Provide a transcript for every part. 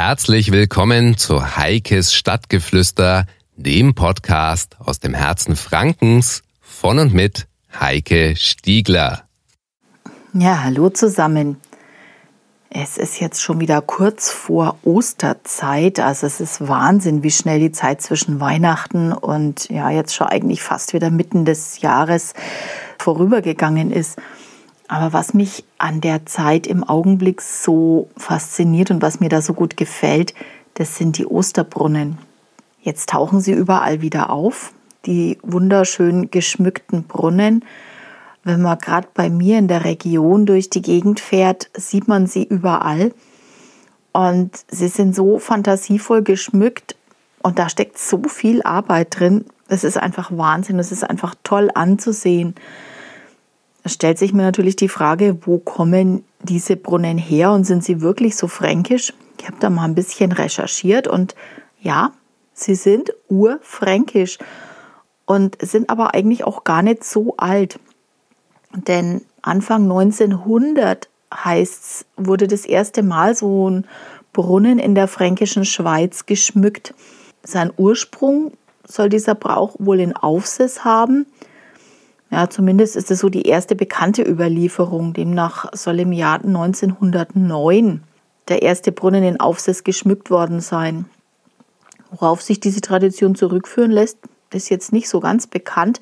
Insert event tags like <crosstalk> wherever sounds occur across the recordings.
Herzlich willkommen zu Heikes Stadtgeflüster, dem Podcast aus dem Herzen Frankens von und mit Heike Stiegler. Ja, hallo zusammen. Es ist jetzt schon wieder kurz vor Osterzeit, also es ist Wahnsinn, wie schnell die Zeit zwischen Weihnachten und ja, jetzt schon eigentlich fast wieder mitten des Jahres vorübergegangen ist. Aber was mich an der Zeit im Augenblick so fasziniert und was mir da so gut gefällt, das sind die Osterbrunnen. Jetzt tauchen sie überall wieder auf, die wunderschön geschmückten Brunnen. Wenn man gerade bei mir in der Region durch die Gegend fährt, sieht man sie überall. Und sie sind so fantasievoll geschmückt und da steckt so viel Arbeit drin. Es ist einfach Wahnsinn, es ist einfach toll anzusehen stellt sich mir natürlich die Frage, wo kommen diese Brunnen her und sind sie wirklich so fränkisch? Ich habe da mal ein bisschen recherchiert und ja, sie sind urfränkisch und sind aber eigentlich auch gar nicht so alt. Denn Anfang 1900 heißt wurde das erste Mal so ein Brunnen in der fränkischen Schweiz geschmückt. Sein Ursprung soll dieser Brauch wohl in Aufsess haben. Ja, zumindest ist es so die erste bekannte Überlieferung. Demnach soll im Jahr 1909 der erste Brunnen in Aufsess geschmückt worden sein. Worauf sich diese Tradition zurückführen lässt, ist jetzt nicht so ganz bekannt.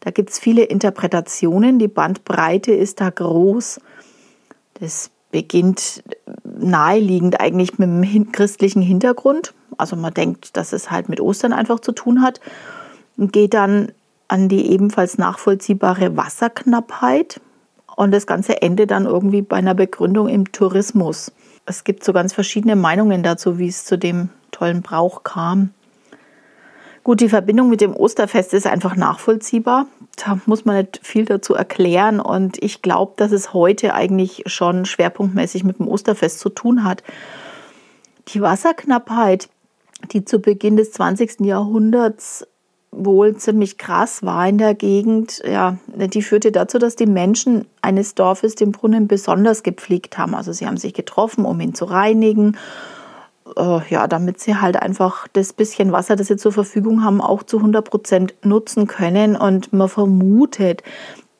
Da gibt es viele Interpretationen. Die Bandbreite ist da groß. Das beginnt naheliegend eigentlich mit dem christlichen Hintergrund. Also man denkt, dass es halt mit Ostern einfach zu tun hat. Und geht dann an die ebenfalls nachvollziehbare Wasserknappheit und das Ganze endet dann irgendwie bei einer Begründung im Tourismus. Es gibt so ganz verschiedene Meinungen dazu, wie es zu dem tollen Brauch kam. Gut, die Verbindung mit dem Osterfest ist einfach nachvollziehbar. Da muss man nicht viel dazu erklären. Und ich glaube, dass es heute eigentlich schon schwerpunktmäßig mit dem Osterfest zu tun hat. Die Wasserknappheit, die zu Beginn des 20. Jahrhunderts wohl ziemlich krass war in der Gegend, ja, die führte dazu, dass die Menschen eines Dorfes den Brunnen besonders gepflegt haben. Also sie haben sich getroffen, um ihn zu reinigen, äh, ja, damit sie halt einfach das bisschen Wasser, das sie zur Verfügung haben, auch zu 100 Prozent nutzen können. Und man vermutet,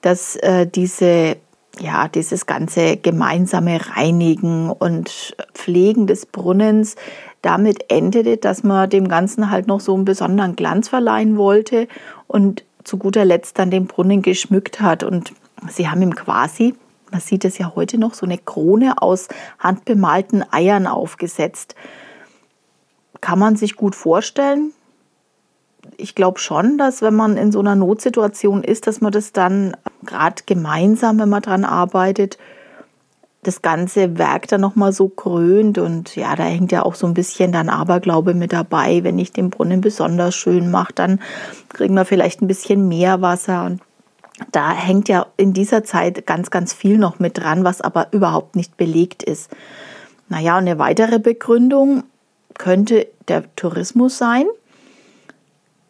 dass äh, diese ja, dieses ganze gemeinsame Reinigen und Pflegen des Brunnens damit endete, dass man dem Ganzen halt noch so einen besonderen Glanz verleihen wollte und zu guter Letzt dann den Brunnen geschmückt hat. Und sie haben ihm quasi, man sieht es ja heute noch, so eine Krone aus handbemalten Eiern aufgesetzt. Kann man sich gut vorstellen. Ich glaube schon, dass wenn man in so einer Notsituation ist, dass man das dann gerade gemeinsam, wenn man dran arbeitet, das ganze Werk dann nochmal so krönt. Und ja, da hängt ja auch so ein bisschen dann Aberglaube mit dabei. Wenn ich den Brunnen besonders schön mache, dann kriegen wir vielleicht ein bisschen mehr Wasser. Und da hängt ja in dieser Zeit ganz, ganz viel noch mit dran, was aber überhaupt nicht belegt ist. Naja, und eine weitere Begründung könnte der Tourismus sein.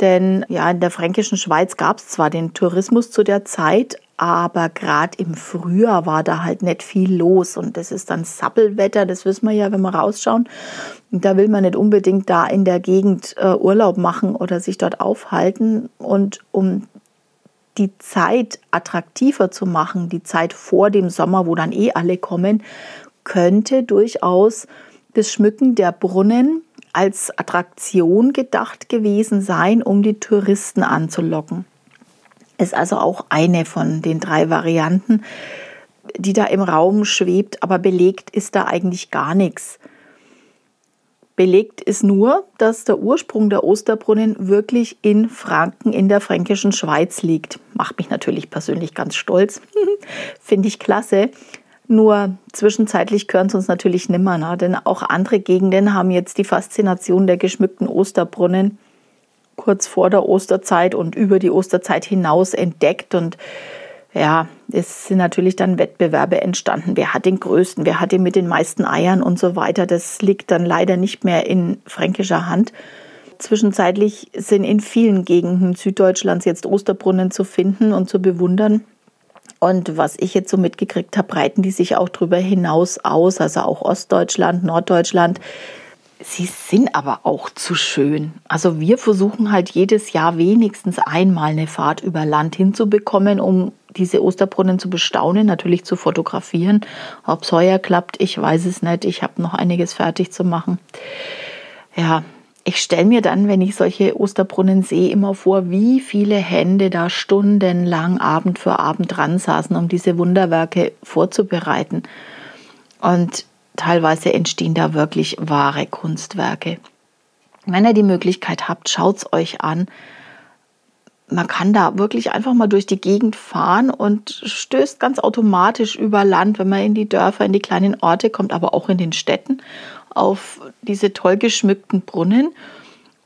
Denn ja, in der fränkischen Schweiz gab es zwar den Tourismus zu der Zeit, aber gerade im Frühjahr war da halt nicht viel los und das ist dann Sappelwetter, das wissen wir ja, wenn wir rausschauen. Und da will man nicht unbedingt da in der Gegend äh, Urlaub machen oder sich dort aufhalten. Und um die Zeit attraktiver zu machen, die Zeit vor dem Sommer, wo dann eh alle kommen, könnte durchaus das Schmücken der Brunnen als Attraktion gedacht gewesen sein, um die Touristen anzulocken. Ist also auch eine von den drei Varianten, die da im Raum schwebt, aber belegt ist da eigentlich gar nichts. Belegt ist nur, dass der Ursprung der Osterbrunnen wirklich in Franken in der fränkischen Schweiz liegt. Macht mich natürlich persönlich ganz stolz. <laughs> Finde ich klasse. Nur zwischenzeitlich gehören es uns natürlich nimmer, ne? denn auch andere Gegenden haben jetzt die Faszination der geschmückten Osterbrunnen kurz vor der Osterzeit und über die Osterzeit hinaus entdeckt. Und ja, es sind natürlich dann Wettbewerbe entstanden. Wer hat den größten, wer hat den mit den meisten Eiern und so weiter. Das liegt dann leider nicht mehr in fränkischer Hand. Zwischenzeitlich sind in vielen Gegenden Süddeutschlands jetzt Osterbrunnen zu finden und zu bewundern. Und was ich jetzt so mitgekriegt habe, breiten die sich auch darüber hinaus aus, also auch Ostdeutschland, Norddeutschland sie sind aber auch zu schön. Also wir versuchen halt jedes Jahr wenigstens einmal eine Fahrt über Land hinzubekommen, um diese Osterbrunnen zu bestaunen, natürlich zu fotografieren. Ob es heuer klappt, ich weiß es nicht. Ich habe noch einiges fertig zu machen. Ja, ich stelle mir dann, wenn ich solche Osterbrunnen sehe, immer vor, wie viele Hände da stundenlang Abend für Abend dran saßen, um diese Wunderwerke vorzubereiten. Und teilweise entstehen da wirklich wahre Kunstwerke. Wenn ihr die Möglichkeit habt, schaut es euch an. Man kann da wirklich einfach mal durch die Gegend fahren und stößt ganz automatisch über Land, wenn man in die Dörfer, in die kleinen Orte kommt, aber auch in den Städten auf diese toll geschmückten Brunnen.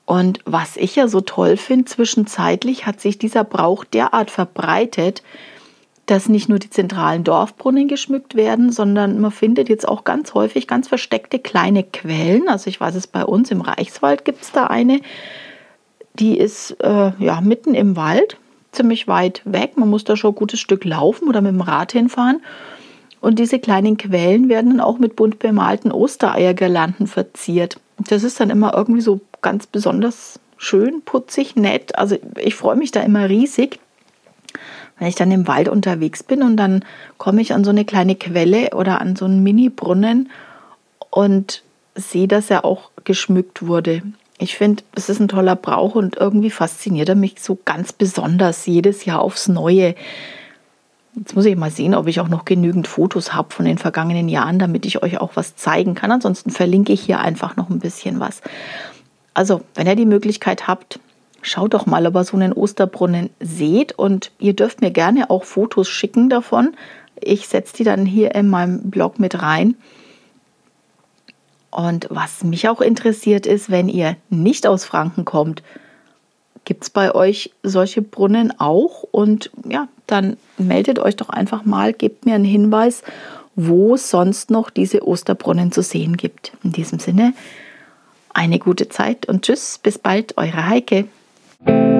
Und was ich ja so toll finde, zwischenzeitlich hat sich dieser Brauch derart verbreitet, dass nicht nur die zentralen Dorfbrunnen geschmückt werden, sondern man findet jetzt auch ganz häufig ganz versteckte kleine Quellen. Also ich weiß es bei uns im Reichswald gibt es da eine, die ist äh, ja mitten im Wald, ziemlich weit weg. Man muss da schon ein gutes Stück laufen oder mit dem Rad hinfahren. Und diese kleinen Quellen werden dann auch mit bunt bemalten Ostereiergirlanden verziert. Das ist dann immer irgendwie so ganz besonders schön, putzig, nett. Also ich freue mich da immer riesig wenn ich dann im Wald unterwegs bin und dann komme ich an so eine kleine Quelle oder an so einen Mini-Brunnen und sehe, dass er auch geschmückt wurde. Ich finde, es ist ein toller Brauch und irgendwie fasziniert er mich so ganz besonders jedes Jahr aufs Neue. Jetzt muss ich mal sehen, ob ich auch noch genügend Fotos habe von den vergangenen Jahren, damit ich euch auch was zeigen kann. Ansonsten verlinke ich hier einfach noch ein bisschen was. Also, wenn ihr die Möglichkeit habt, Schaut doch mal, ob ihr so einen Osterbrunnen seht und ihr dürft mir gerne auch Fotos schicken davon. Ich setze die dann hier in meinem Blog mit rein. Und was mich auch interessiert ist, wenn ihr nicht aus Franken kommt, gibt es bei euch solche Brunnen auch? Und ja, dann meldet euch doch einfach mal, gebt mir einen Hinweis, wo es sonst noch diese Osterbrunnen zu sehen gibt. In diesem Sinne, eine gute Zeit und tschüss, bis bald, eure Heike. Thank you.